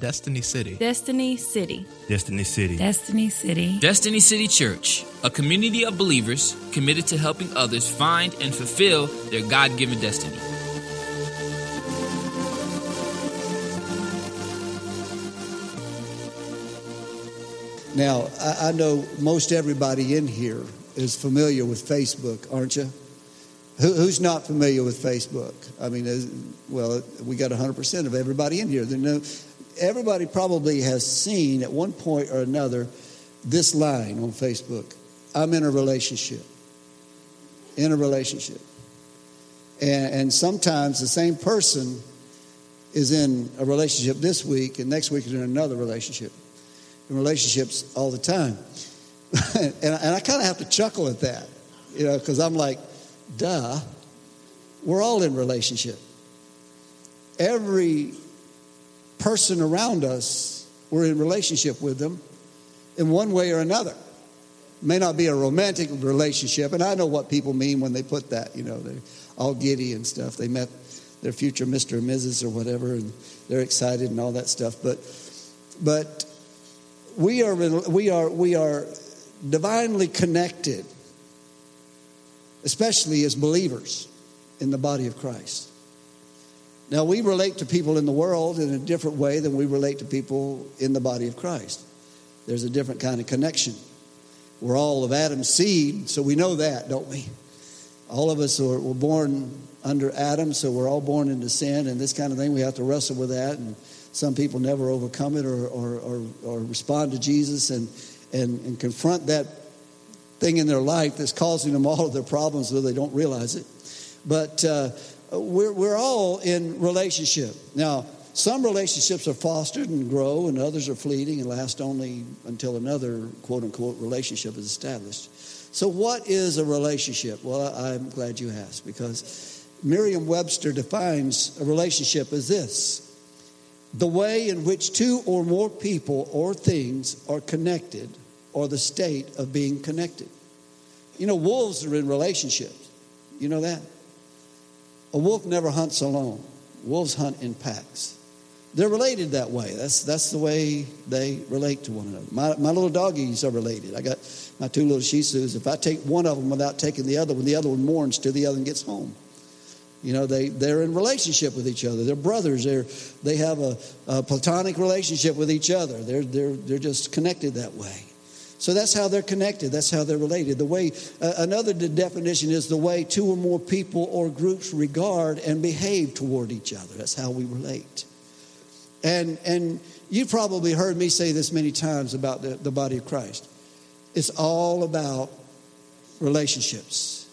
Destiny City. Destiny City. Destiny City. Destiny City. Destiny City Church, a community of believers committed to helping others find and fulfill their God given destiny. Now, I, I know most everybody in here is familiar with Facebook, aren't you? Who's not familiar with Facebook? I mean, well, we got 100% of everybody in here. There no, everybody probably has seen at one point or another this line on Facebook I'm in a relationship. In a relationship. And, and sometimes the same person is in a relationship this week, and next week is in another relationship. In relationships all the time. and, and I kind of have to chuckle at that, you know, because I'm like, duh, we're all in relationship. Every person around us, we're in relationship with them in one way or another. May not be a romantic relationship, and I know what people mean when they put that, you know, they're all giddy and stuff. They met their future Mr. and Mrs. or whatever, and they're excited and all that stuff. But, but we are, we are, we are divinely connected especially as believers in the body of Christ. Now, we relate to people in the world in a different way than we relate to people in the body of Christ. There's a different kind of connection. We're all of Adam's seed, so we know that, don't we? All of us are, were born under Adam, so we're all born into sin and this kind of thing. We have to wrestle with that, and some people never overcome it or, or, or, or respond to Jesus and, and, and confront that thing in their life that's causing them all of their problems, though they don't realize it. But uh, we're, we're all in relationship. Now, some relationships are fostered and grow, and others are fleeting and last only until another quote unquote relationship is established. So, what is a relationship? Well, I'm glad you asked because Merriam Webster defines a relationship as this the way in which two or more people or things are connected or the state of being connected. You know, wolves are in relationships. You know that? A wolf never hunts alone. Wolves hunt in packs. They're related that way. That's, that's the way they relate to one another. My, my little doggies are related. I got my two little Shih Tzus. If I take one of them without taking the other one, the other one mourns till the other one gets home. You know, they, they're in relationship with each other. They're brothers. They're, they have a, a platonic relationship with each other. They're, they're, they're just connected that way. So that's how they're connected. That's how they're related. The way uh, another de- definition is the way two or more people or groups regard and behave toward each other. That's how we relate. And and you've probably heard me say this many times about the, the body of Christ. It's all about relationships.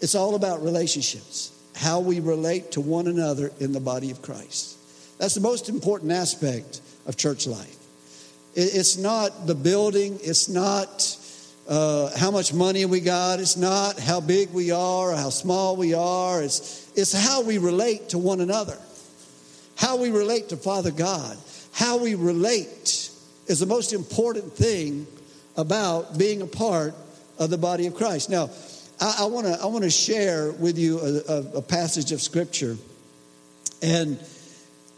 It's all about relationships. How we relate to one another in the body of Christ. That's the most important aspect of church life. It's not the building. It's not uh, how much money we got. It's not how big we are or how small we are. It's, it's how we relate to one another. How we relate to Father God. How we relate is the most important thing about being a part of the body of Christ. Now, I want to I want to share with you a, a, a passage of Scripture. And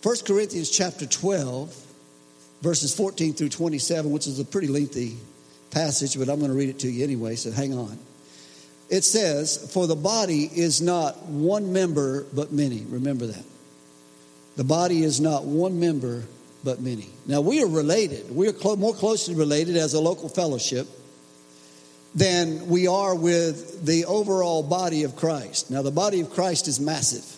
1 Corinthians chapter 12 verses 14 through 27, which is a pretty lengthy passage, but I'm going to read it to you anyway, so hang on. It says, For the body is not one member, but many. Remember that. The body is not one member, but many. Now, we are related. We are clo- more closely related as a local fellowship than we are with the overall body of Christ. Now, the body of Christ is massive.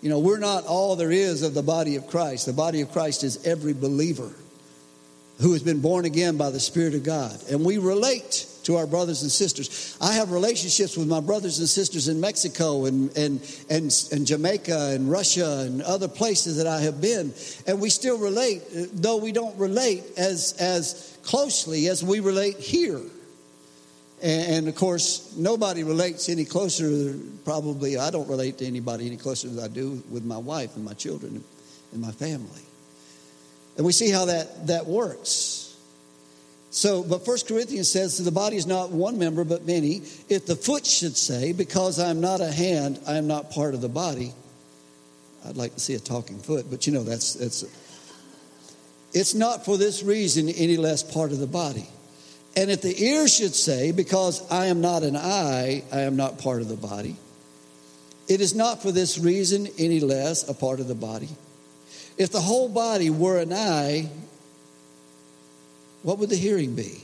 You know, we're not all there is of the body of Christ. The body of Christ is every believer who has been born again by the Spirit of God. And we relate to our brothers and sisters. I have relationships with my brothers and sisters in Mexico and, and, and, and Jamaica and Russia and other places that I have been. And we still relate, though we don't relate as, as closely as we relate here. And, of course, nobody relates any closer, probably, I don't relate to anybody any closer than I do with my wife and my children and my family. And we see how that, that works. So, but First Corinthians says the body is not one member, but many. If the foot should say, Because I am not a hand, I am not part of the body, I'd like to see a talking foot, but you know, that's, that's it's not for this reason any less part of the body. And if the ear should say, Because I am not an eye, I am not part of the body, it is not for this reason any less a part of the body. If the whole body were an eye, what would the hearing be?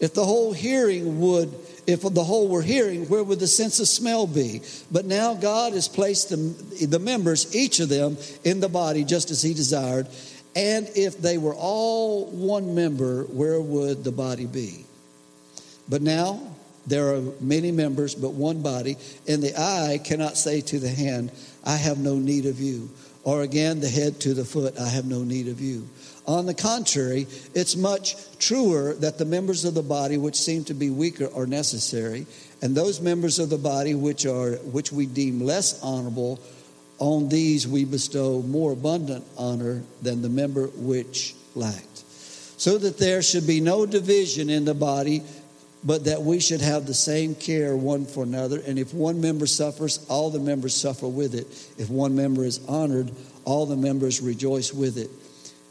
If the whole hearing would, if the whole were hearing, where would the sense of smell be? But now God has placed the, the members, each of them, in the body just as He desired. And if they were all one member, where would the body be? But now there are many members, but one body, and the eye cannot say to the hand, I have no need of you. Or again, the head to the foot, I have no need of you. On the contrary, it's much truer that the members of the body which seem to be weaker are necessary, and those members of the body which are which we deem less honorable on these we bestow more abundant honor than the member which lacked. So that there should be no division in the body, but that we should have the same care one for another. And if one member suffers, all the members suffer with it. If one member is honored, all the members rejoice with it.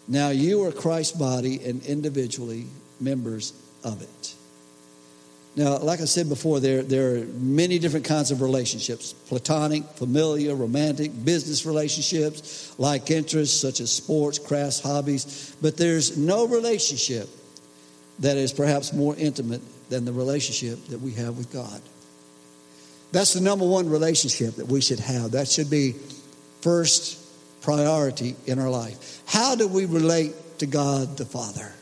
Now you are Christ's body and individually members of it. Now, like I said before, there, there are many different kinds of relationships platonic, familiar, romantic, business relationships, like interests such as sports, crafts, hobbies. But there's no relationship that is perhaps more intimate than the relationship that we have with God. That's the number one relationship that we should have. That should be first priority in our life. How do we relate to God the Father?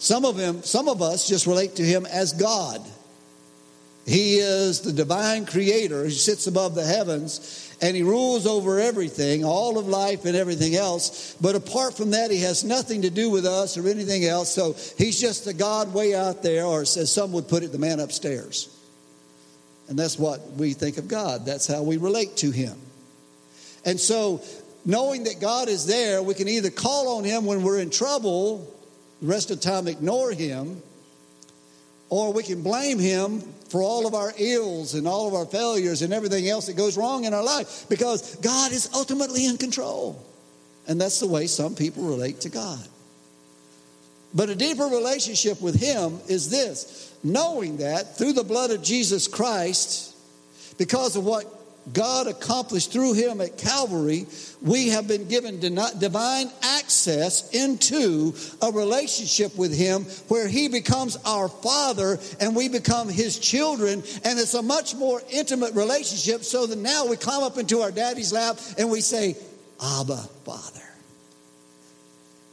Some of him, some of us just relate to him as God. He is the divine creator He sits above the heavens and he rules over everything, all of life and everything else. But apart from that, he has nothing to do with us or anything else. So he's just the God way out there, or as some would put it, the man upstairs. And that's what we think of God. That's how we relate to him. And so, knowing that God is there, we can either call on him when we're in trouble the rest of the time ignore him, or we can blame him for all of our ills and all of our failures and everything else that goes wrong in our life because God is ultimately in control. And that's the way some people relate to God. But a deeper relationship with Him is this knowing that through the blood of Jesus Christ, because of what God accomplished through him at Calvary, we have been given divine access into a relationship with him where he becomes our father and we become his children. And it's a much more intimate relationship so that now we climb up into our daddy's lap and we say, Abba, Father.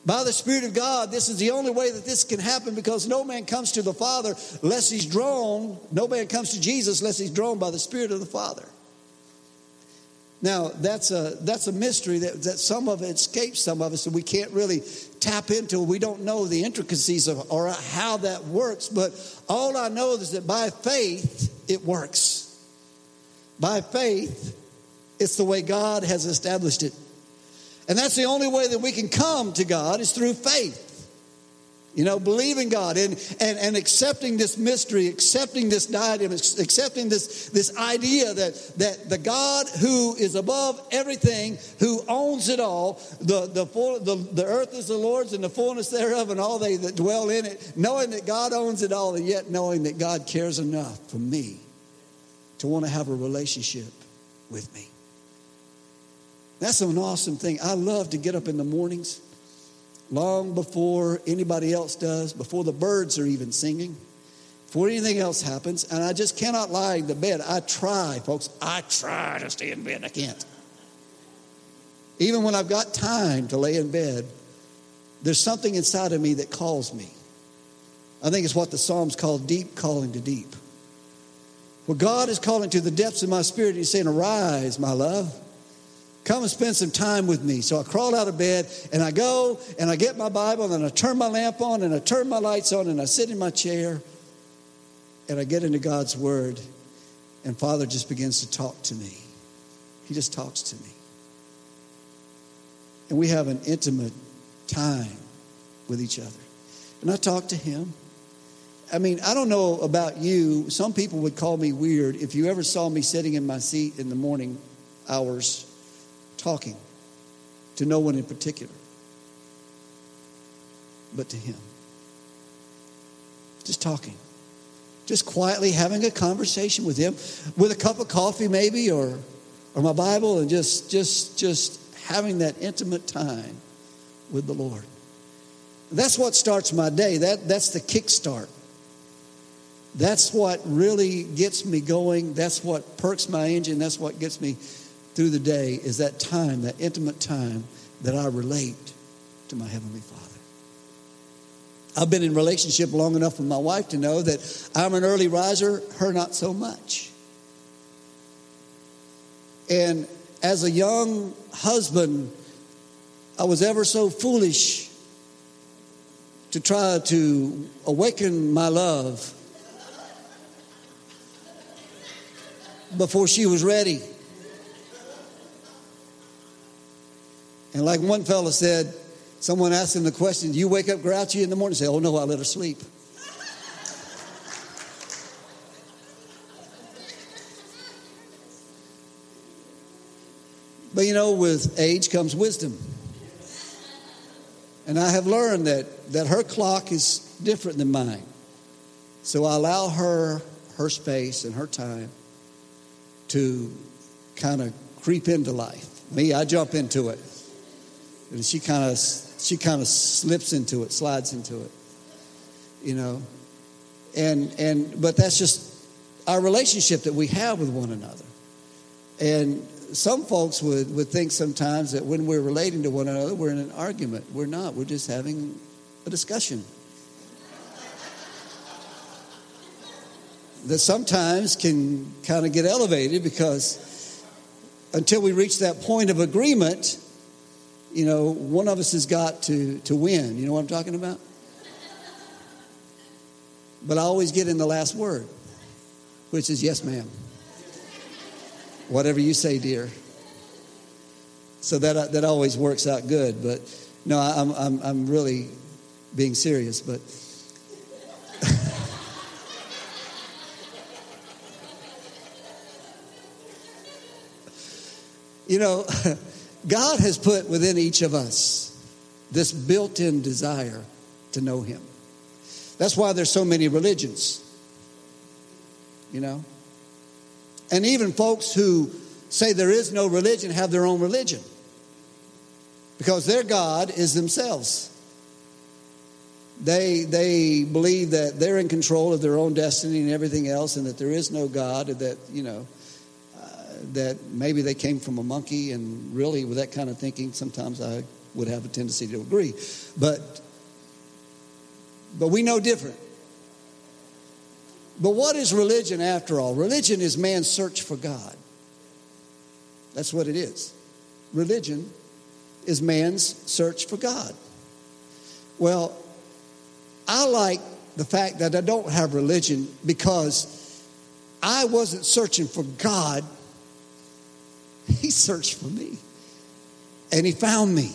By the Spirit of God, this is the only way that this can happen because no man comes to the Father lest he's drawn. No man comes to Jesus lest he's drawn by the Spirit of the Father. Now, that's a, that's a mystery that, that some of it escapes some of us, and we can't really tap into. We don't know the intricacies of or how that works, but all I know is that by faith, it works. By faith, it's the way God has established it. And that's the only way that we can come to God is through faith. You know, believing God and, and, and accepting this mystery, accepting this diadem, accepting this, this idea that, that the God who is above everything, who owns it all, the, the, full, the, the earth is the Lord's and the fullness thereof and all they that dwell in it, knowing that God owns it all and yet knowing that God cares enough for me to want to have a relationship with me. That's an awesome thing. I love to get up in the mornings long before anybody else does, before the birds are even singing, before anything else happens. And I just cannot lie in the bed. I try, folks. I try to stay in bed. I can't. Even when I've got time to lay in bed, there's something inside of me that calls me. I think it's what the Psalms call deep calling to deep. Well, God is calling to the depths of my spirit. He's saying, Arise, my love. Come and spend some time with me. So I crawl out of bed and I go and I get my Bible and I turn my lamp on and I turn my lights on and I sit in my chair and I get into God's Word and Father just begins to talk to me. He just talks to me. And we have an intimate time with each other. And I talk to Him. I mean, I don't know about you. Some people would call me weird if you ever saw me sitting in my seat in the morning hours talking to no one in particular. but to Him. Just talking. Just quietly having a conversation with Him with a cup of coffee, maybe, or, or my Bible, and just, just, just having that intimate time with the Lord. That's what starts my day. That, that's the kickstart. That's what really gets me going. That's what perks my engine. That's what gets me through the day is that time, that intimate time that I relate to my Heavenly Father. I've been in relationship long enough with my wife to know that I'm an early riser, her not so much. And as a young husband, I was ever so foolish to try to awaken my love before she was ready. And like one fellow said, someone asked him the question, Do you wake up grouchy in the morning? Say, Oh no, I let her sleep. But you know, with age comes wisdom. And I have learned that, that her clock is different than mine. So I allow her her space and her time to kind of creep into life. Me, I jump into it. And she kind of she kind of slips into it, slides into it. You know. And and but that's just our relationship that we have with one another. And some folks would, would think sometimes that when we're relating to one another, we're in an argument. We're not. We're just having a discussion. that sometimes can kind of get elevated because until we reach that point of agreement, you know, one of us has got to, to win. You know what I'm talking about? But I always get in the last word, which is yes, ma'am. Whatever you say, dear. So that, that always works out good. But no, I'm, I'm, I'm really being serious. But You know, God has put within each of us this built in desire to know Him. That's why there's so many religions, you know? And even folks who say there is no religion have their own religion because their God is themselves. They, they believe that they're in control of their own destiny and everything else, and that there is no God, and that, you know, that maybe they came from a monkey, and really, with that kind of thinking, sometimes I would have a tendency to agree. But, but we know different. But what is religion after all? Religion is man's search for God. That's what it is. Religion is man's search for God. Well, I like the fact that I don't have religion because I wasn't searching for God he searched for me and he found me.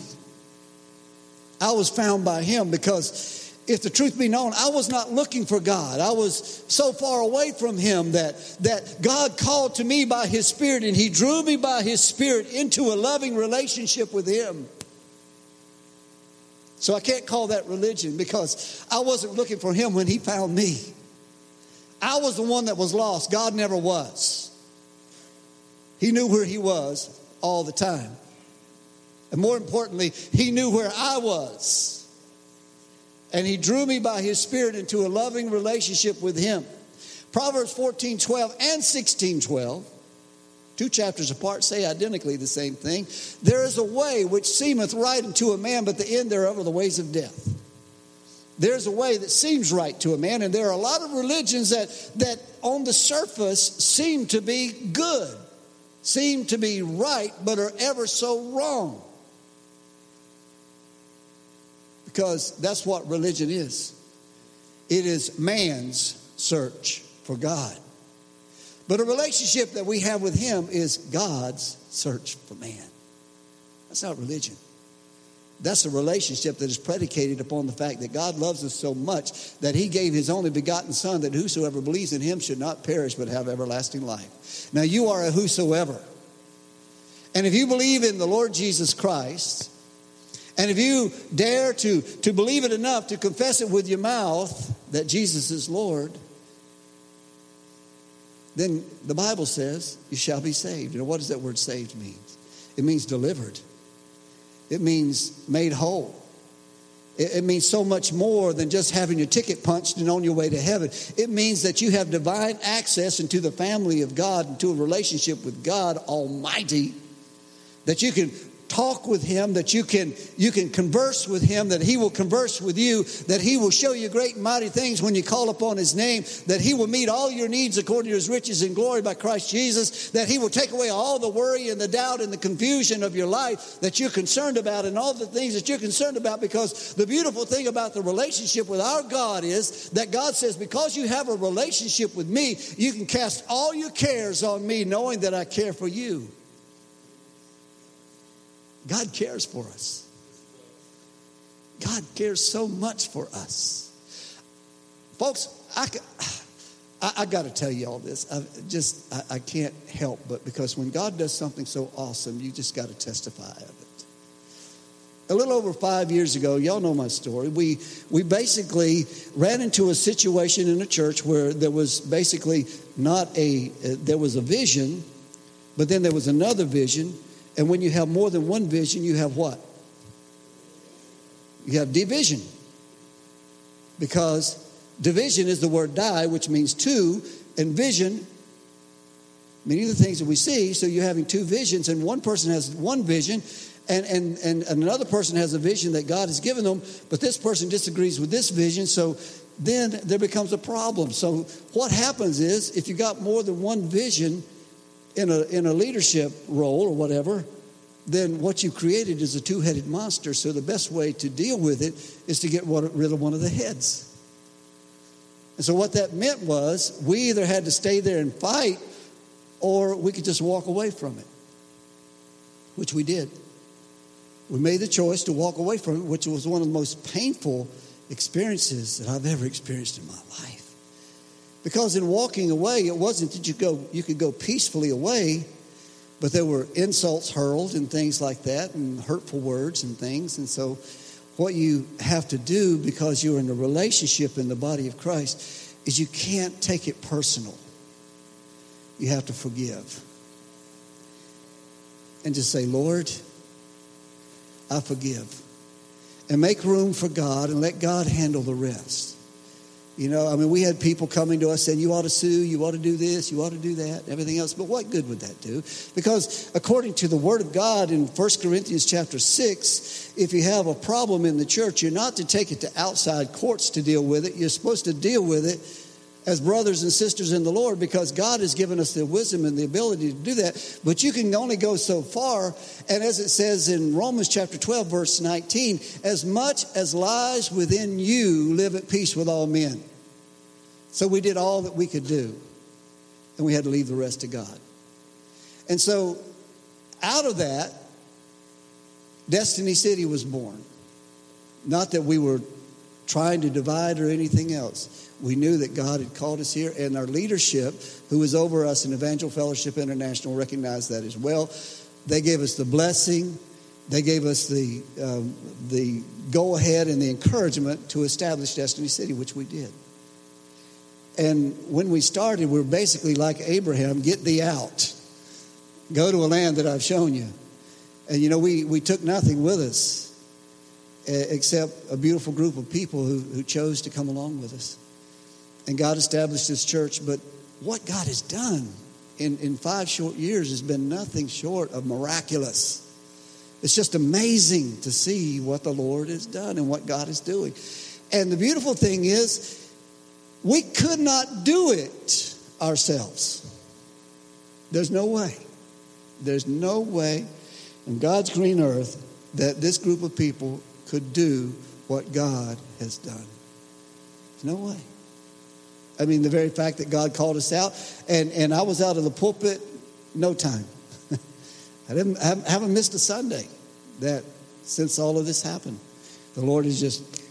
I was found by him because if the truth be known, I was not looking for God. I was so far away from him that, that God called to me by his spirit and he drew me by his spirit into a loving relationship with him. So I can't call that religion because I wasn't looking for him when he found me. I was the one that was lost. God never was. He knew where he was all the time. And more importantly, he knew where I was. And he drew me by his spirit into a loving relationship with him. Proverbs 14 12 and 16 12, two chapters apart, say identically the same thing. There is a way which seemeth right unto a man, but the end thereof are the ways of death. There's a way that seems right to a man, and there are a lot of religions that, that on the surface seem to be good seem to be right but are ever so wrong. Because that's what religion is it is man's search for God. But a relationship that we have with Him is God's search for man. That's not religion. That's a relationship that is predicated upon the fact that God loves us so much that He gave His only begotten Son that whosoever believes in Him should not perish but have everlasting life. Now, you are a whosoever. And if you believe in the Lord Jesus Christ And if you dare to, to believe it enough to confess it with your mouth that Jesus is Lord, then the Bible says you shall be saved. You know, what does that word saved mean? It means delivered, it means made whole. It means so much more than just having your ticket punched and on your way to heaven. It means that you have divine access into the family of God, into a relationship with God Almighty, that you can talk with him, that you can, you can converse with him, that he will converse with you, that he will show you great and mighty things when you call upon his name, that he will meet all your needs according to his riches and glory by Christ Jesus, that he will take away all the worry and the doubt and the confusion of your life that you're concerned about and all the things that you're concerned about because the beautiful thing about the relationship with our God is that God says, because you have a relationship with me, you can cast all your cares on me knowing that I care for you. God cares for us. God cares so much for us. Folks, I, I, I got to tell you all this. I just, I, I can't help but because when God does something so awesome, you just got to testify of it. A little over five years ago, y'all know my story. We, we basically ran into a situation in a church where there was basically not a, uh, there was a vision, but then there was another vision, and when you have more than one vision, you have what? You have division. Because division is the word die, which means two, and vision, many of the things that we see. So you're having two visions, and one person has one vision, and, and, and another person has a vision that God has given them, but this person disagrees with this vision. So then there becomes a problem. So what happens is if you got more than one vision, in a, in a leadership role or whatever, then what you've created is a two headed monster. So the best way to deal with it is to get rid of one of the heads. And so what that meant was we either had to stay there and fight or we could just walk away from it, which we did. We made the choice to walk away from it, which was one of the most painful experiences that I've ever experienced in my life. Because in walking away, it wasn't that you go you could go peacefully away, but there were insults hurled and things like that, and hurtful words and things. And so, what you have to do because you're in a relationship in the body of Christ is you can't take it personal. You have to forgive. And just say, Lord, I forgive. And make room for God and let God handle the rest. You know, I mean, we had people coming to us saying, you ought to sue, you ought to do this, you ought to do that, everything else. But what good would that do? Because according to the Word of God in 1 Corinthians chapter 6, if you have a problem in the church, you're not to take it to outside courts to deal with it. You're supposed to deal with it as brothers and sisters in the Lord because God has given us the wisdom and the ability to do that. But you can only go so far. And as it says in Romans chapter 12, verse 19, as much as lies within you, live at peace with all men. So we did all that we could do, and we had to leave the rest to God. And so out of that, Destiny City was born. Not that we were trying to divide or anything else we knew that God had called us here, and our leadership, who was over us in Evangel Fellowship International, recognized that as well. They gave us the blessing, they gave us the, um, the go ahead and the encouragement to establish Destiny City, which we did. And when we started, we were basically like Abraham get thee out, go to a land that I've shown you. And you know, we, we took nothing with us except a beautiful group of people who, who chose to come along with us and God established this church. But what God has done in, in five short years has been nothing short of miraculous. It's just amazing to see what the Lord has done and what God is doing. And the beautiful thing is, we could not do it ourselves. There's no way. There's no way in God's green earth that this group of people could do what God has done. There's no way. I mean, the very fact that God called us out, and, and I was out of the pulpit no time. I, didn't, I haven't missed a Sunday that since all of this happened. The Lord has just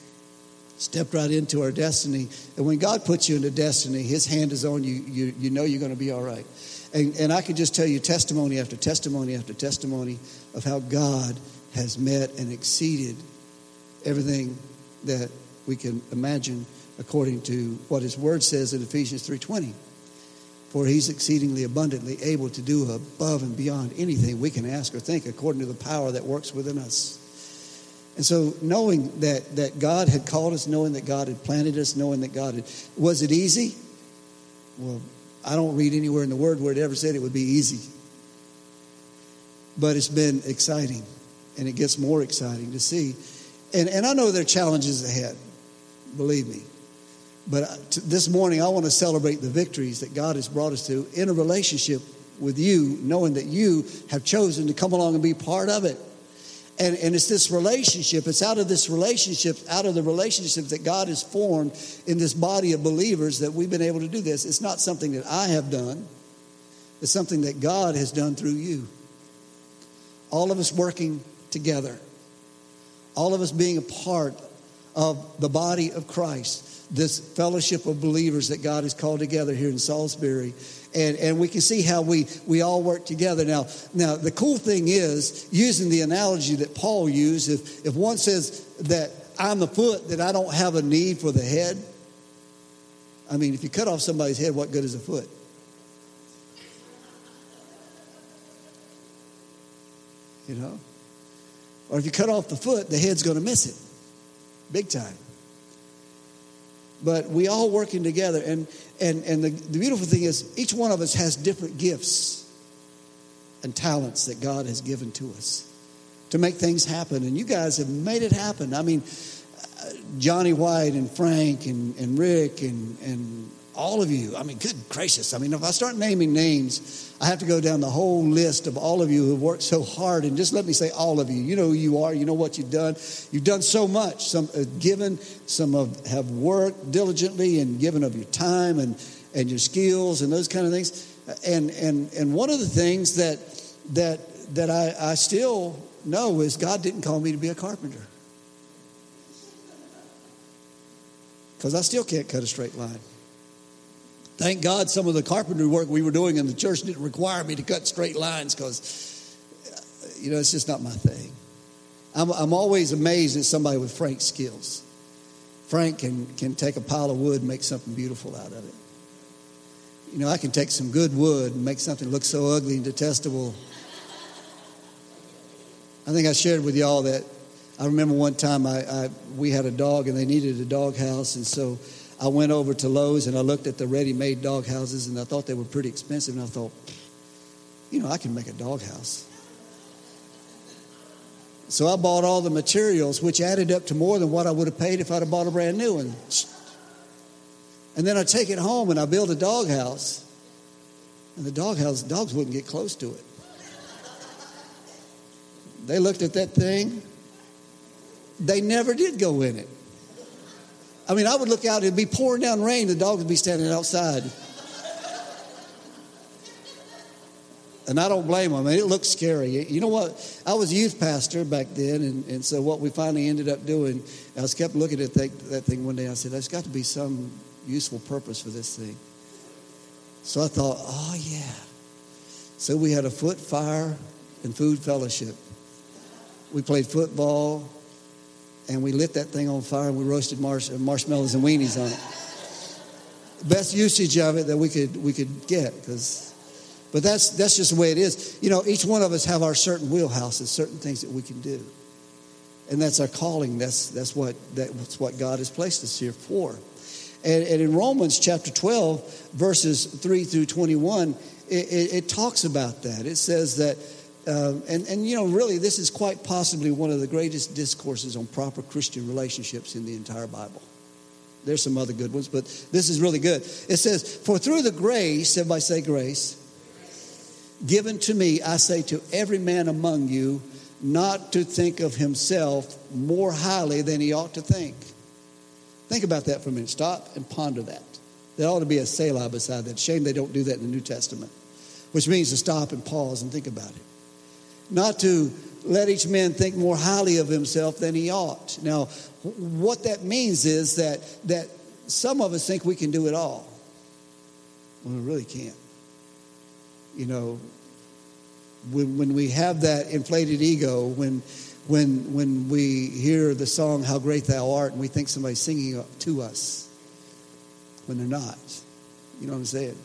stepped right into our destiny. And when God puts you into destiny, His hand is on you, you, you know you're going to be all right. And, and I can just tell you testimony after testimony after testimony of how God has met and exceeded everything that we can imagine according to what his word says in Ephesians 3:20. For he's exceedingly abundantly able to do above and beyond anything we can ask or think according to the power that works within us. And so knowing that that God had called us, knowing that God had planted us, knowing that God had was it easy? Well, I don't read anywhere in the word where it ever said it would be easy. But it's been exciting and it gets more exciting to see. And, and I know there are challenges ahead, believe me. But uh, this morning, I want to celebrate the victories that God has brought us to in a relationship with you, knowing that you have chosen to come along and be part of it. And, and it's this relationship, it's out of this relationship, out of the relationship that God has formed in this body of believers that we've been able to do this. It's not something that I have done, it's something that God has done through you. All of us working together, all of us being a part of the body of Christ this fellowship of believers that God has called together here in Salisbury. And, and we can see how we, we all work together. Now, now, the cool thing is, using the analogy that Paul used, if, if one says that I'm the foot, that I don't have a need for the head, I mean, if you cut off somebody's head, what good is a foot? You know? Or if you cut off the foot, the head's going to miss it big time but we all working together. And, and, and the, the beautiful thing is, each one of us has different gifts and talents that God has given to us to make things happen. And you guys have made it happen. I mean, uh, Johnny White and Frank and, and Rick and, and all of you. I mean, good gracious. I mean, if I start naming names, I have to go down the whole list of all of you who have worked so hard. And just let me say, all of you. You know who you are. You know what you've done. You've done so much. Some have given, some have, have worked diligently and given of your time and, and your skills and those kind of things. And, and, and one of the things that, that, that I, I still know is God didn't call me to be a carpenter. Because I still can't cut a straight line. Thank God some of the carpentry work we were doing in the church didn't require me to cut straight lines because, uh, you know, it's just not my thing. I'm, I'm always amazed at somebody with Frank's skills. Frank can, can take a pile of wood and make something beautiful out of it. You know, I can take some good wood and make something look so ugly and detestable. I think I shared with y'all that I remember one time I, I we had a dog and they needed a dog house, and so I went over to Lowe's and I looked at the ready made dog houses and I thought they were pretty expensive. And I thought, you know, I can make a dog house. So I bought all the materials, which added up to more than what I would have paid if I'd have bought a brand new one. And then I take it home and I build a dog house. And the dog house, dogs wouldn't get close to it. They looked at that thing. They never did go in it. I mean, I would look out, it'd be pouring down rain, the dog would be standing outside. And I don't blame them. I mean, it looked scary. You know what? I was a youth pastor back then, and, and so what we finally ended up doing, I was kept looking at that, that thing one day. I said, there's got to be some useful purpose for this thing. So I thought, oh, yeah. So we had a foot, fire, and food fellowship. We played football, and we lit that thing on fire and we roasted marsh, uh, marshmallows and weenies on it. Best usage of it that we could we could get because but that's that's just the way it is. You know, each one of us have our certain wheelhouses, certain things that we can do. And that's our calling. That's that's what that's what God has placed us here for. And, and in Romans chapter 12, verses 3 through 21, it, it, it talks about that. It says that um, and, and, you know, really, this is quite possibly one of the greatest discourses on proper Christian relationships in the entire Bible. There's some other good ones, but this is really good. It says, For through the grace, everybody say grace, given to me, I say to every man among you, not to think of himself more highly than he ought to think. Think about that for a minute. Stop and ponder that. There ought to be a Selah beside that. Shame they don't do that in the New Testament, which means to stop and pause and think about it not to let each man think more highly of himself than he ought. Now, what that means is that, that some of us think we can do it all. Well, we really can't. You know, when, when we have that inflated ego, when, when, when we hear the song, How Great Thou Art, and we think somebody's singing to us when they're not. You know what I'm saying?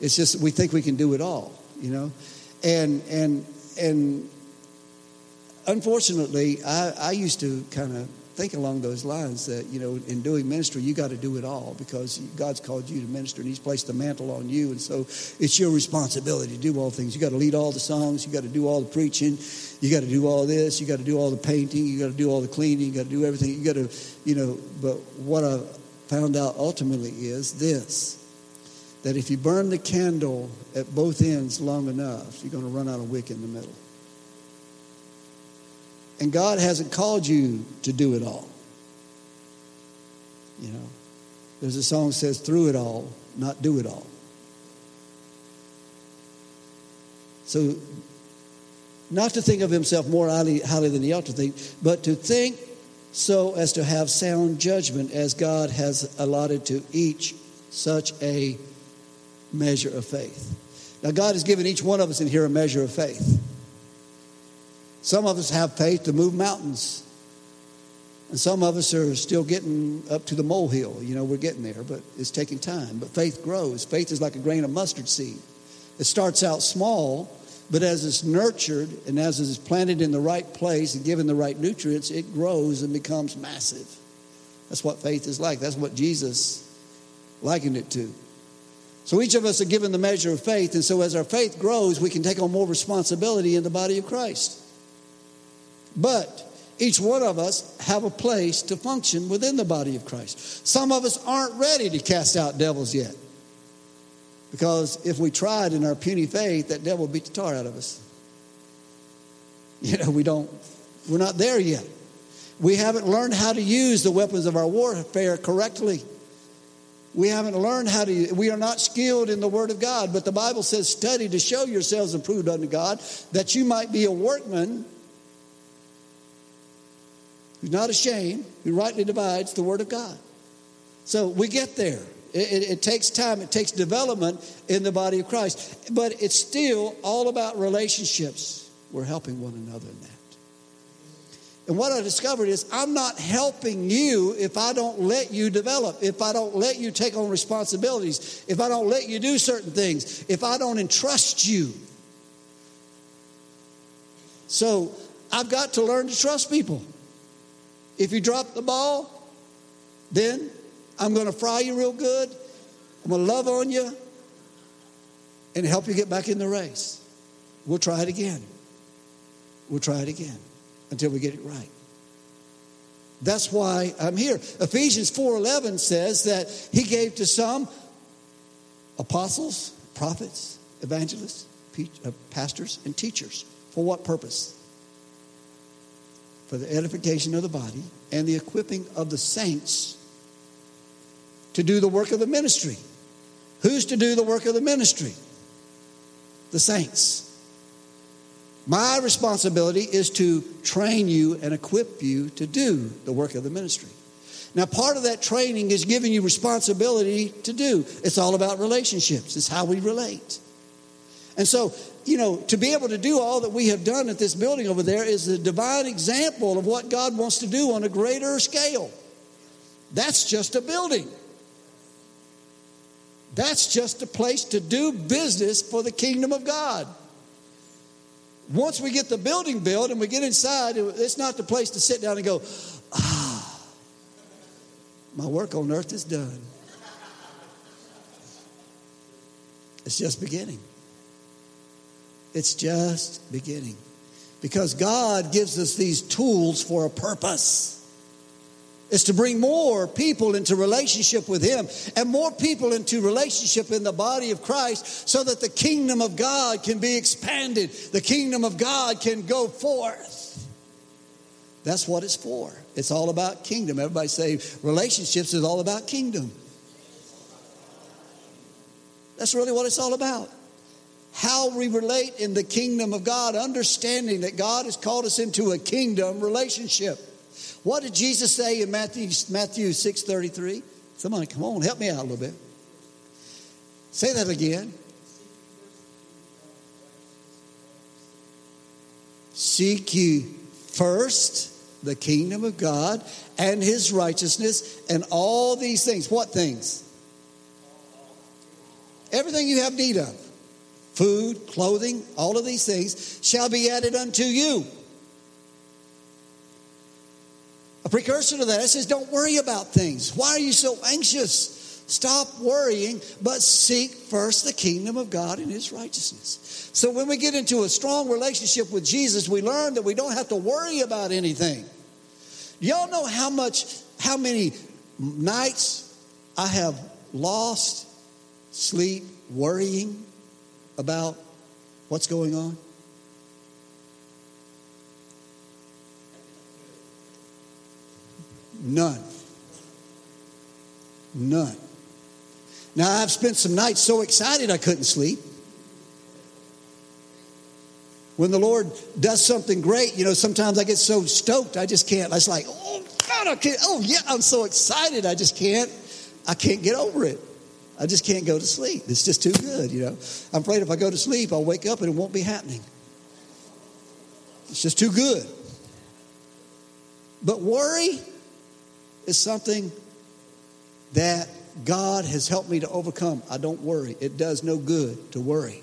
It's just we think we can do it all, you know? And, and, and unfortunately, I, I used to kind of think along those lines that, you know, in doing ministry, you got to do it all because God's called you to minister and He's placed the mantle on you. And so it's your responsibility to do all things. You got to lead all the songs, you got to do all the preaching, you got to do all this, you got to do all the painting, you got to do all the cleaning, you got to do everything. You got to, you know, but what I found out ultimately is this that if you burn the candle at both ends long enough, you're going to run out of wick in the middle. And God hasn't called you to do it all. You know, there's a song says, through it all, not do it all. So, not to think of himself more highly, highly than he ought to think, but to think so as to have sound judgment as God has allotted to each such a measure of faith. Now, God has given each one of us in here a measure of faith. Some of us have faith to move mountains. And some of us are still getting up to the molehill. You know, we're getting there, but it's taking time. But faith grows. Faith is like a grain of mustard seed. It starts out small, but as it's nurtured and as it's planted in the right place and given the right nutrients, it grows and becomes massive. That's what faith is like. That's what Jesus likened it to. So each of us are given the measure of faith, and so as our faith grows, we can take on more responsibility in the body of Christ. But each one of us have a place to function within the body of Christ. Some of us aren't ready to cast out devils yet. Because if we tried in our puny faith, that devil would beat the tar out of us. You know, we don't, we're not there yet. We haven't learned how to use the weapons of our warfare correctly. We haven't learned how to, we are not skilled in the Word of God, but the Bible says, study to show yourselves approved unto God, that you might be a workman who's not ashamed, who rightly divides the Word of God. So we get there. It, it, it, takes time, it takes development in the body of Christ, but it's still all about relationships. We're helping one another in that. And what I discovered is I'm not helping you if I don't let you develop, if I don't let you take on responsibilities, if I don't let you do certain things, if I don't entrust you. So I've got to learn to trust people. If you drop the ball, then I'm going to fry you real good. I'm going to love on you and help you get back in the race. We'll try it again. We'll try it again until we get it right. That's why I'm here. Ephesians 4:11 says that he gave to some apostles, prophets, evangelists, uh, pastors and teachers. For what purpose? for the edification of the body and the equipping of the saints to do the work of the ministry. Who's to do the work of the ministry? The saints. My responsibility is to train you and equip you to do the work of the ministry. Now, part of that training is giving you responsibility to do. It's all about relationships, it's how we relate. And so, you know, to be able to do all that we have done at this building over there is a divine example of what God wants to do on a greater scale. That's just a building. That's just a place to do business for the kingdom of God. Once we get the building built and we get inside, it's not the place to sit down and go, ah, my work on earth is done. It's just beginning. It's just beginning. Because God gives us these tools for a purpose. It's to bring more people into relationship with Him and more people into relationship in the body of Christ so that the kingdom of God can be expanded. The kingdom of God can go forth. That's what it's for. It's all about kingdom. Everybody say relationships is all about kingdom. That's really what it's all about how we relate in the kingdom of God, understanding that God has called us into a kingdom relationship. What did Jesus say in Matthew, Matthew 6.33? Somebody come on, help me out a little bit. Say that again. Seek ye first the kingdom of God and his righteousness and all these things. What things? Everything you have need of food, clothing, all of these things shall be added unto you. A precursor to that, it says, don't worry about things. Why are you so anxious? Stop worrying, but seek first the kingdom of God and his righteousness. So when we get into a strong relationship with Jesus, we learn that we don't have to worry about anything. Y'all know how much, how many nights I have lost sleep worrying about what's going on? None. None. Now, I've spent some nights so excited I couldn't sleep. When the Lord does something great, you know, sometimes I get so stoked I just can't. I was like, oh, God, I can't. Oh, yeah, I'm so excited. I just can't. I can't get over it. I just can't go to sleep. It's just too good, you know. I'm afraid if I go to sleep, I'll wake up and it won't be happening. It's just too good. But worry is something that God has helped me to overcome. I don't worry. It does no good to worry.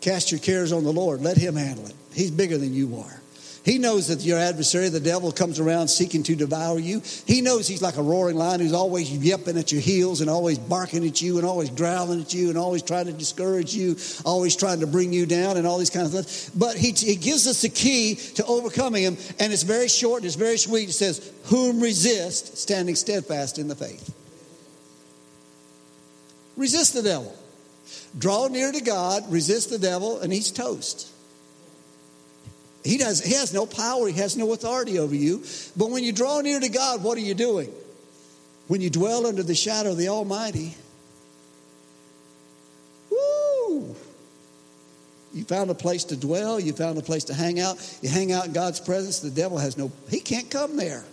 Cast your cares on the Lord. Let Him handle it. He's bigger than you are. He knows that your adversary, the devil, comes around seeking to devour you. He knows he's like a roaring lion who's always yipping at your heels and always barking at you and always growling at you and always trying to discourage you, always trying to bring you down and all these kinds of things. But he, he gives us the key to overcoming him, and it's very short and it's very sweet. It says, Whom resist, standing steadfast in the faith. Resist the devil. Draw near to God, resist the devil, and he's toast. He, does, he has no power, he has no authority over you. But when you draw near to God, what are you doing? When you dwell under the shadow of the Almighty, woo! You found a place to dwell, you found a place to hang out. You hang out in God's presence, the devil has no, he can't come there.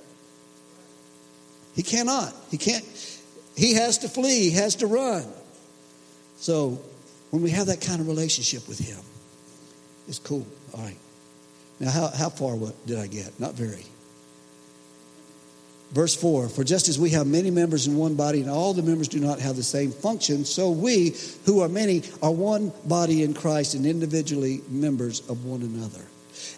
He cannot. He can't, he has to flee, he has to run. So when we have that kind of relationship with him, it's cool. All right. Now, how, how far did I get? Not very. Verse 4 For just as we have many members in one body, and all the members do not have the same function, so we, who are many, are one body in Christ and individually members of one another.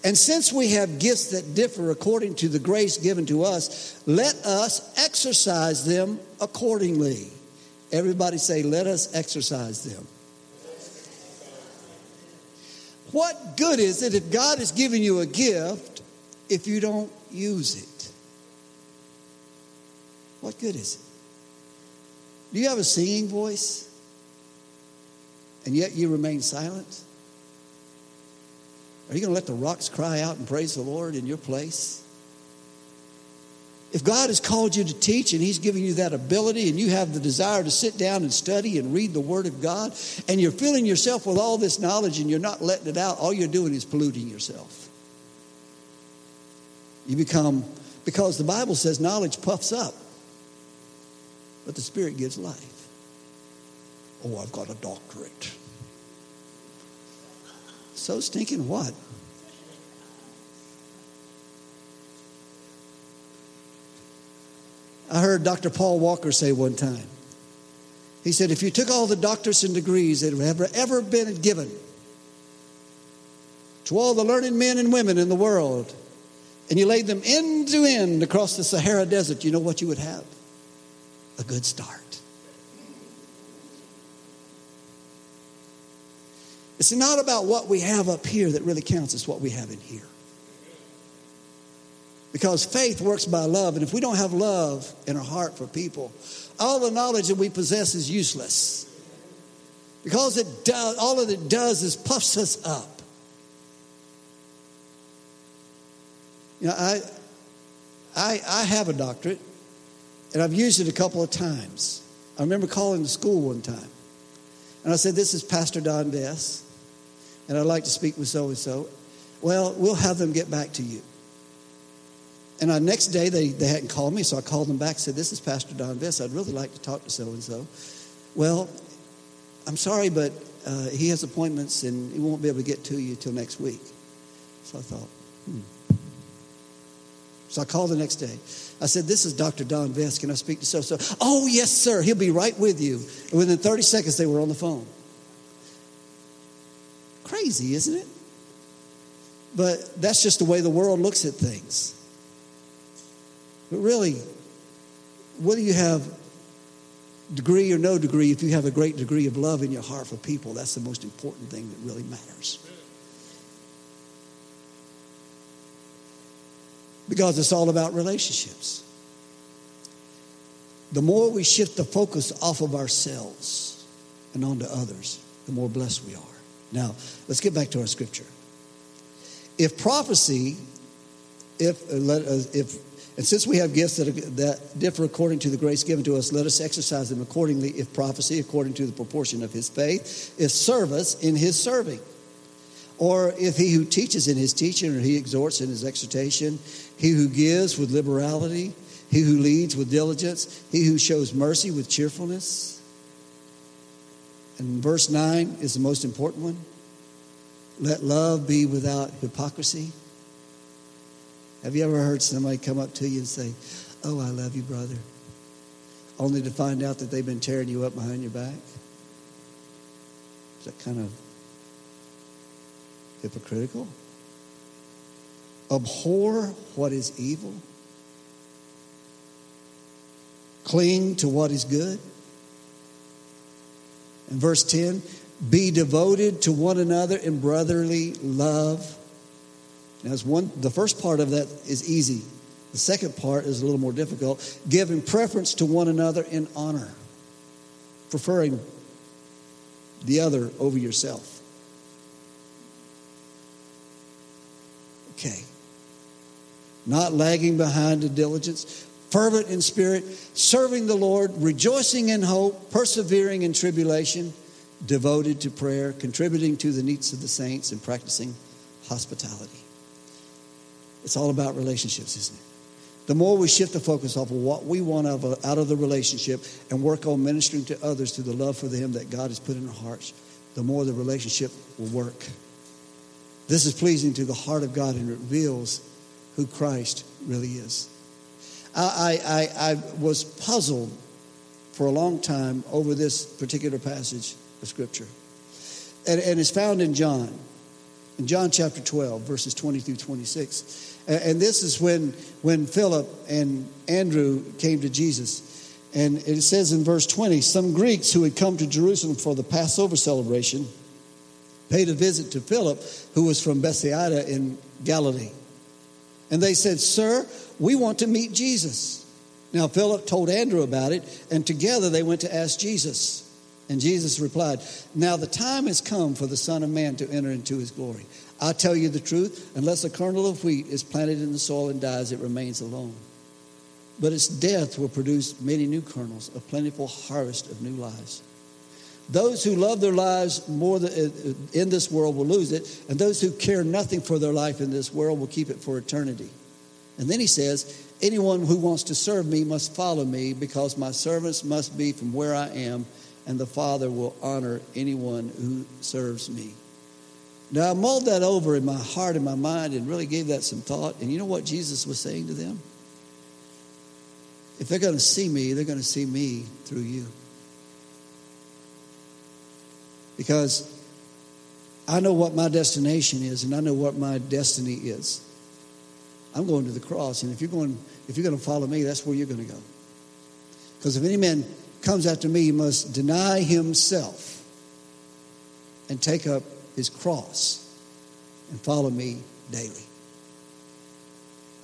And since we have gifts that differ according to the grace given to us, let us exercise them accordingly. Everybody say, Let us exercise them. What good is it if God has given you a gift if you don't use it? What good is it? Do you have a singing voice and yet you remain silent? Are you going to let the rocks cry out and praise the Lord in your place? If God has called you to teach and He's giving you that ability and you have the desire to sit down and study and read the Word of God and you're filling yourself with all this knowledge and you're not letting it out, all you're doing is polluting yourself. You become, because the Bible says knowledge puffs up, but the Spirit gives life. Oh, I've got a doctorate. So stinking what? I heard Dr. Paul Walker say one time. He said, if you took all the doctorates and degrees that have ever, ever been given to all the learned men and women in the world, and you laid them end to end across the Sahara Desert, you know what you would have? A good start. It's not about what we have up here that really counts, it's what we have in here. Because faith works by love. And if we don't have love in our heart for people, all the knowledge that we possess is useless. Because it does, all of it does is puffs us up. You know, I, I, I have a doctorate, and I've used it a couple of times. I remember calling the school one time, and I said, This is Pastor Don Vess, and I'd like to speak with so and so. Well, we'll have them get back to you. And the next day, they, they hadn't called me, so I called them back and said, This is Pastor Don Vess. I'd really like to talk to so and so. Well, I'm sorry, but uh, he has appointments and he won't be able to get to you till next week. So I thought, hmm. So I called the next day. I said, This is Dr. Don Vess. Can I speak to so and so?" Oh, yes, sir. He'll be right with you. And within 30 seconds, they were on the phone. Crazy, isn't it? But that's just the way the world looks at things. But really, whether you have degree or no degree, if you have a great degree of love in your heart for people, that's the most important thing that really matters. Because it's all about relationships. The more we shift the focus off of ourselves and onto others, the more blessed we are. Now, let's get back to our scripture. If prophecy, if, uh, uh, if and since we have gifts that, that differ according to the grace given to us, let us exercise them accordingly. If prophecy, according to the proportion of his faith. If service, in his serving. Or if he who teaches in his teaching, or he exhorts in his exhortation. He who gives with liberality. He who leads with diligence. He who shows mercy with cheerfulness. And verse 9 is the most important one. Let love be without hypocrisy. Have you ever heard somebody come up to you and say, Oh, I love you, brother? Only to find out that they've been tearing you up behind your back? Is that kind of hypocritical? Abhor what is evil. Cling to what is good. In verse 10, be devoted to one another in brotherly love. Now, one, the first part of that is easy. The second part is a little more difficult. Giving preference to one another in honor, preferring the other over yourself. Okay. Not lagging behind in diligence, fervent in spirit, serving the Lord, rejoicing in hope, persevering in tribulation, devoted to prayer, contributing to the needs of the saints, and practicing hospitality. It's all about relationships, isn't it? The more we shift the focus off of what we want out of, out of the relationship and work on ministering to others through the love for them that God has put in our hearts, the more the relationship will work. This is pleasing to the heart of God and reveals who Christ really is. I, I, I was puzzled for a long time over this particular passage of Scripture. And, and it's found in John, in John chapter 12, verses 20 through 26. And this is when, when Philip and Andrew came to Jesus. And it says in verse 20 some Greeks who had come to Jerusalem for the Passover celebration paid a visit to Philip, who was from Bethsaida in Galilee. And they said, Sir, we want to meet Jesus. Now, Philip told Andrew about it, and together they went to ask Jesus. And Jesus replied, Now the time has come for the Son of Man to enter into his glory. I tell you the truth, unless a kernel of wheat is planted in the soil and dies, it remains alone. But its death will produce many new kernels, a plentiful harvest of new lives. Those who love their lives more uh, in this world will lose it, and those who care nothing for their life in this world will keep it for eternity. And then he says, Anyone who wants to serve me must follow me, because my servants must be from where I am, and the Father will honor anyone who serves me. Now, I mulled that over in my heart and my mind and really gave that some thought. And you know what Jesus was saying to them? If they're going to see me, they're going to see me through you. Because I know what my destination is and I know what my destiny is. I'm going to the cross, and if you're going, if you're going to follow me, that's where you're going to go. Because if any man comes after me, he must deny himself and take up his cross and follow me daily.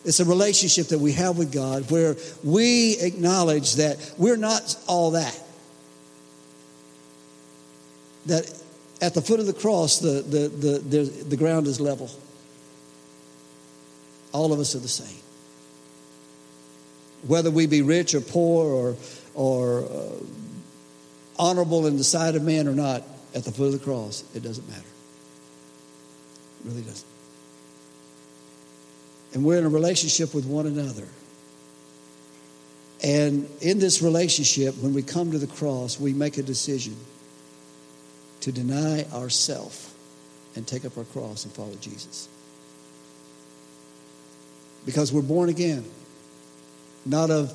It's a relationship that we have with God where we acknowledge that we're not all that. That at the foot of the cross, the, the, the, the, the ground is level. All of us are the same. Whether we be rich or poor or, or uh, honorable in the sight of man or not, at the foot of the cross, it doesn't matter. Really doesn't. And we're in a relationship with one another. And in this relationship, when we come to the cross, we make a decision to deny ourself and take up our cross and follow Jesus. because we're born again, not of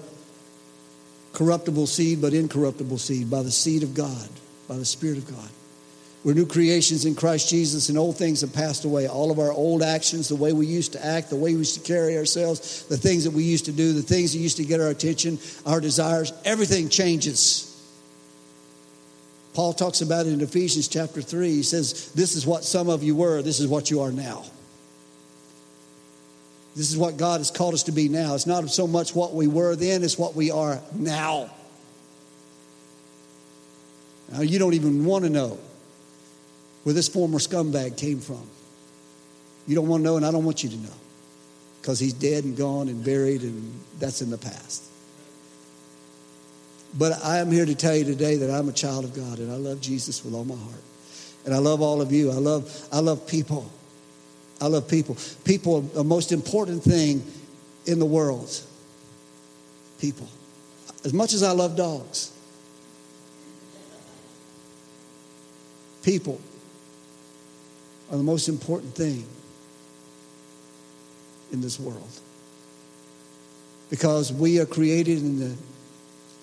corruptible seed, but incorruptible seed, by the seed of God, by the Spirit of God. We're new creations in Christ Jesus, and old things have passed away. All of our old actions, the way we used to act, the way we used to carry ourselves, the things that we used to do, the things that used to get our attention, our desires, everything changes. Paul talks about it in Ephesians chapter 3. He says, This is what some of you were, this is what you are now. This is what God has called us to be now. It's not so much what we were then, it's what we are now. Now, you don't even want to know where this former scumbag came from. You don't want to know, and I don't want you to know because he's dead and gone and buried, and that's in the past. But I am here to tell you today that I'm a child of God and I love Jesus with all my heart. And I love all of you. I love, I love people. I love people. People are the most important thing in the world. People. As much as I love dogs, people are the most important thing in this world. Because we are created in the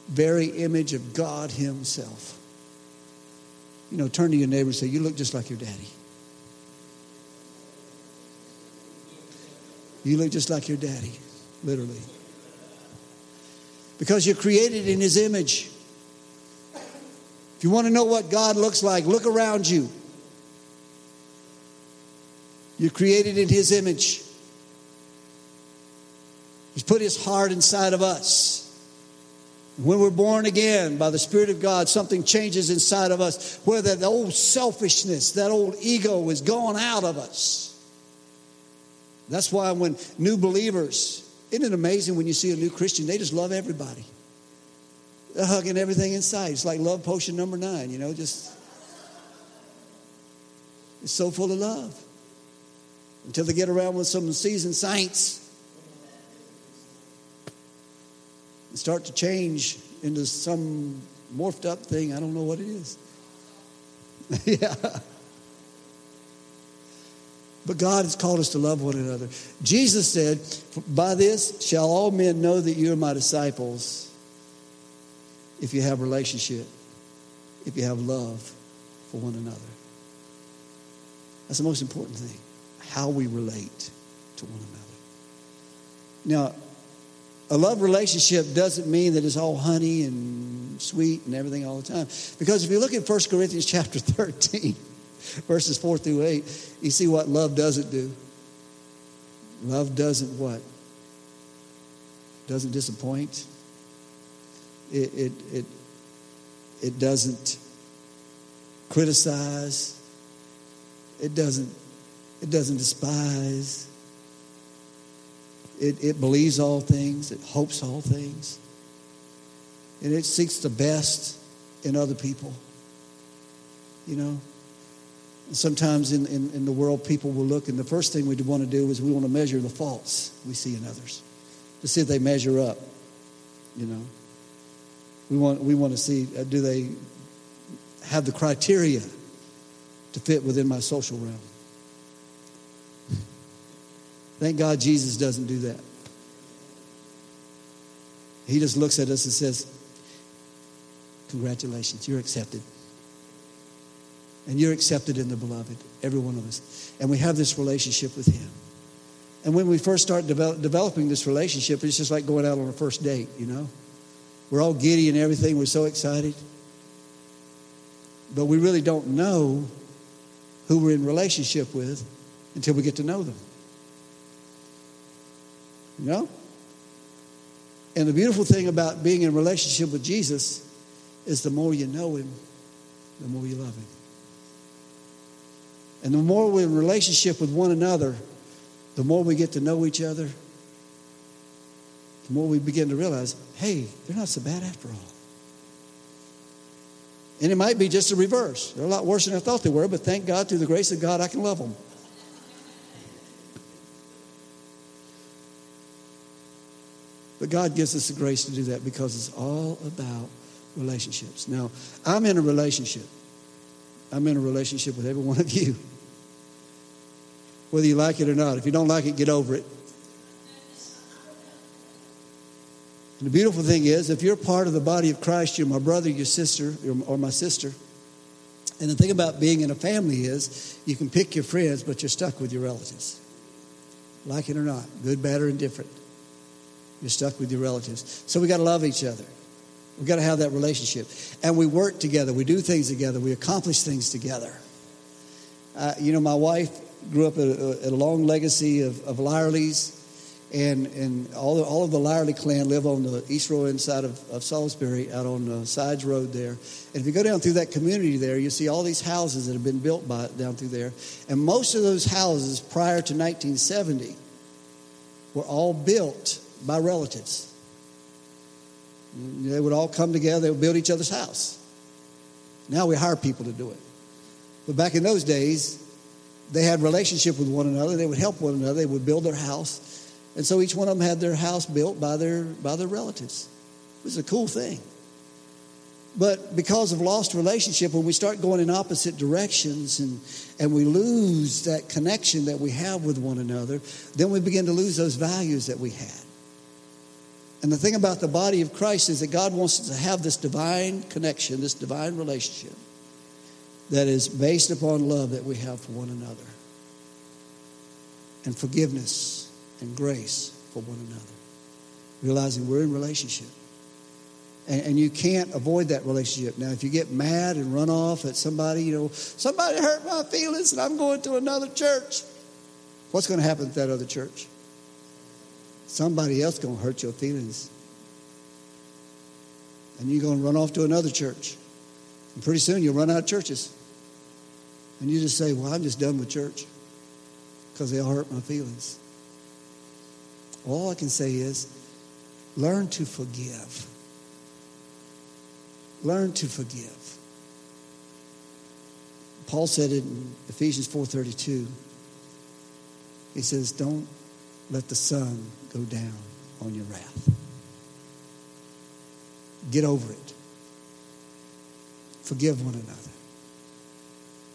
very image of God Himself. You know, turn to your neighbor and say, You look just like your daddy. You look just like your daddy, literally. Because you're created in His image. If you want to know what God looks like, look around you. You're created in His image. He's put His heart inside of us. When we're born again by the Spirit of God, something changes inside of us where that old selfishness, that old ego is gone out of us. That's why when new believers, isn't it amazing when you see a new Christian, they just love everybody. They're hugging everything inside. It's like love potion number nine, you know, just. It's so full of love until they get around with some seasoned saints and start to change into some morphed up thing. I don't know what it is. yeah. But God has called us to love one another. Jesus said, By this shall all men know that you are my disciples if you have relationship, if you have love for one another. That's the most important thing how we relate to one another. Now, a love relationship doesn't mean that it's all honey and sweet and everything all the time. Because if you look at 1 Corinthians chapter 13, verses 4 through 8, you see what love doesn't do. Love doesn't what? Doesn't disappoint. It, it, it, it doesn't criticize. It doesn't it doesn't despise. It, it believes all things. It hopes all things. And it seeks the best in other people. You know? And sometimes in, in, in the world, people will look, and the first thing we want to do is we want to measure the faults we see in others to see if they measure up. You know? We want, we want to see uh, do they have the criteria to fit within my social realm? Thank God Jesus doesn't do that. He just looks at us and says, Congratulations, you're accepted. And you're accepted in the beloved, every one of us. And we have this relationship with Him. And when we first start develop, developing this relationship, it's just like going out on a first date, you know? We're all giddy and everything, we're so excited. But we really don't know who we're in relationship with until we get to know them. You know? And the beautiful thing about being in relationship with Jesus is the more you know him, the more you love him. And the more we're in relationship with one another, the more we get to know each other, the more we begin to realize, hey, they're not so bad after all. And it might be just the reverse. They're a lot worse than I thought they were, but thank God, through the grace of God, I can love them. But God gives us the grace to do that because it's all about relationships. Now, I'm in a relationship. I'm in a relationship with every one of you. Whether you like it or not. If you don't like it, get over it. And the beautiful thing is, if you're part of the body of Christ, you're my brother, your sister, or my sister. And the thing about being in a family is you can pick your friends, but you're stuck with your relatives. Like it or not, good, bad, or indifferent. You're stuck with your relatives. So we got to love each other. We've got to have that relationship. And we work together. We do things together. We accomplish things together. Uh, you know, my wife grew up a, a long legacy of, of Lyerleys and and all the, all of the Lyerly clan live on the east road inside of, of Salisbury, out on the Sides Road there. And if you go down through that community there, you see all these houses that have been built by down through there. And most of those houses prior to 1970 were all built by relatives. They would all come together, they would build each other's house. Now we hire people to do it. But back in those days, they had relationship with one another. They would help one another. They would build their house. And so each one of them had their house built by their, by their relatives. It was a cool thing. But because of lost relationship, when we start going in opposite directions and, and we lose that connection that we have with one another, then we begin to lose those values that we had. And the thing about the body of Christ is that God wants us to have this divine connection, this divine relationship that is based upon love that we have for one another and forgiveness and grace for one another, realizing we're in relationship. And, and, you can't avoid that relationship. Now, if you get mad and run off at somebody, you know, somebody hurt my feelings and I'm going to another church, what's going to happen at that other church? Somebody else going to hurt your feelings. And you're going to run off to another church. And pretty soon you'll run out of churches. And you just say, Well, I'm just done with church because they all hurt my feelings. All I can say is learn to forgive. Learn to forgive. Paul said it in Ephesians 4:32. He says, "Don't let the sun go down on your wrath. Get over it. Forgive one another.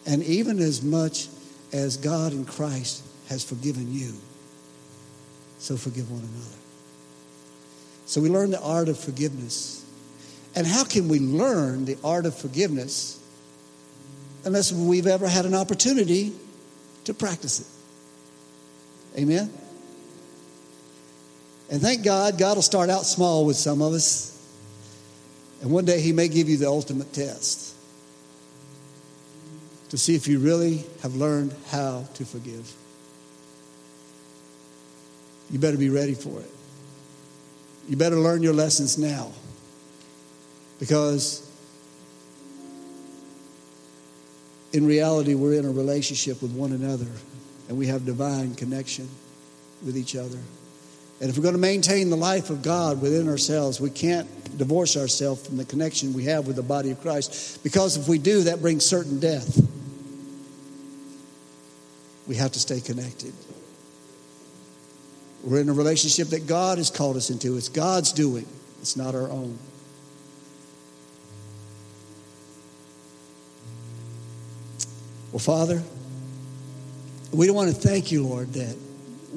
And even as much as God in Christ has forgiven you, so forgive one another. So we learn the art of forgiveness. And how can we learn the art of forgiveness unless we've ever had an opportunity to practice it? Amen? And thank God, God will start out small with some of us. And one day He may give you the ultimate test to see if you really have learned how to forgive. You better be ready for it. You better learn your lessons now. Because in reality, we're in a relationship with one another and we have divine connection with each other. And if we're going to maintain the life of God within ourselves, we can't divorce ourselves from the connection we have with the body of Christ. Because if we do, that brings certain death. We have to stay connected. We're in a relationship that God has called us into. It's God's doing, it's not our own. Well, Father, we want to thank you, Lord, that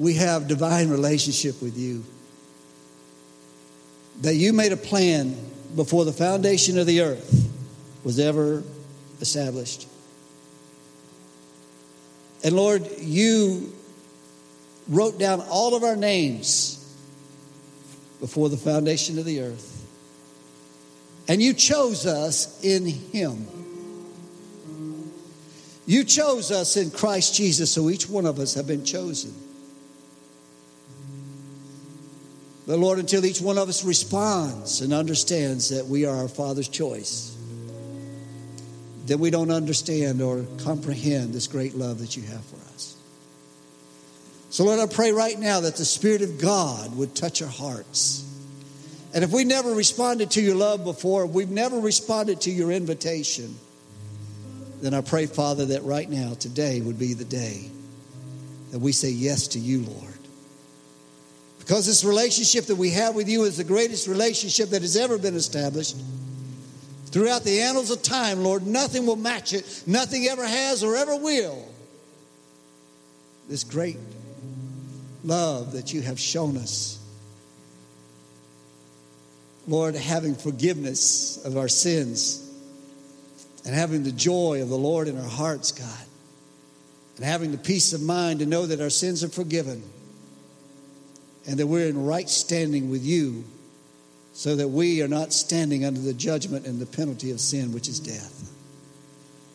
we have divine relationship with you. That you made a plan before the foundation of the earth was ever established. And Lord, you wrote down all of our names before the foundation of the earth. And you chose us in Him. You chose us in Christ Jesus, so each one of us have been chosen. But Lord, until each one of us responds and understands that we are our Father's choice, then we don't understand or comprehend this great love that you have for us. So, Lord, I pray right now that the Spirit of God would touch our hearts. And if we've never responded to your love before, if we've never responded to your invitation, then I pray, Father, that right now, today would be the day that we say yes to you, Lord. Because this relationship that we have with you is the greatest relationship that has ever been established. Throughout the annals of time, Lord, nothing will match it. Nothing ever has or ever will. This great love that you have shown us. Lord, having forgiveness of our sins and having the joy of the Lord in our hearts, God, and having the peace of mind to know that our sins are forgiven and that we're in right standing with you so that we are not standing under the judgment and the penalty of sin, which is death.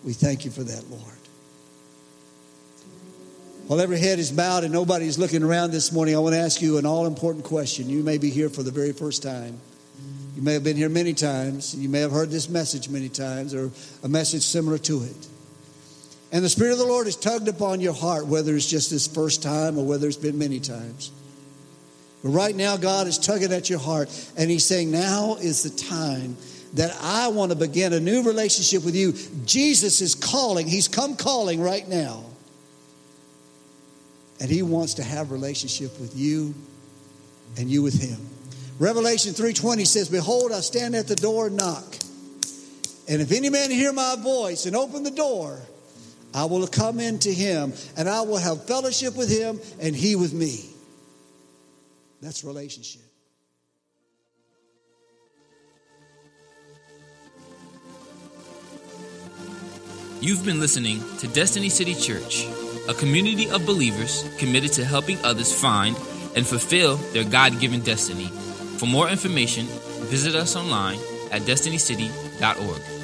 We thank you for that, Lord. While every head is bowed and nobody's looking around this morning, I want to ask you an all important question. You may be here for the very first time. You may have been here many times. You may have heard this message many times or a message similar to it. And the Spirit of the Lord has tugged upon your heart, whether it's just this first time or whether it's been many times. But right now, God is tugging at your heart, and He's saying, Now is the time that I want to begin a new relationship with you. Jesus is calling, He's come calling right now. And He wants to have relationship with you and you with Him. Revelation 3:20 says, Behold, I stand at the door and knock. And if any man hear my voice and open the door, I will come into him and I will have fellowship with him and he with me. That's relationship. You've been listening to Destiny City Church, a community of believers committed to helping others find and fulfill their God given destiny. For more information, visit us online at destinycity.org.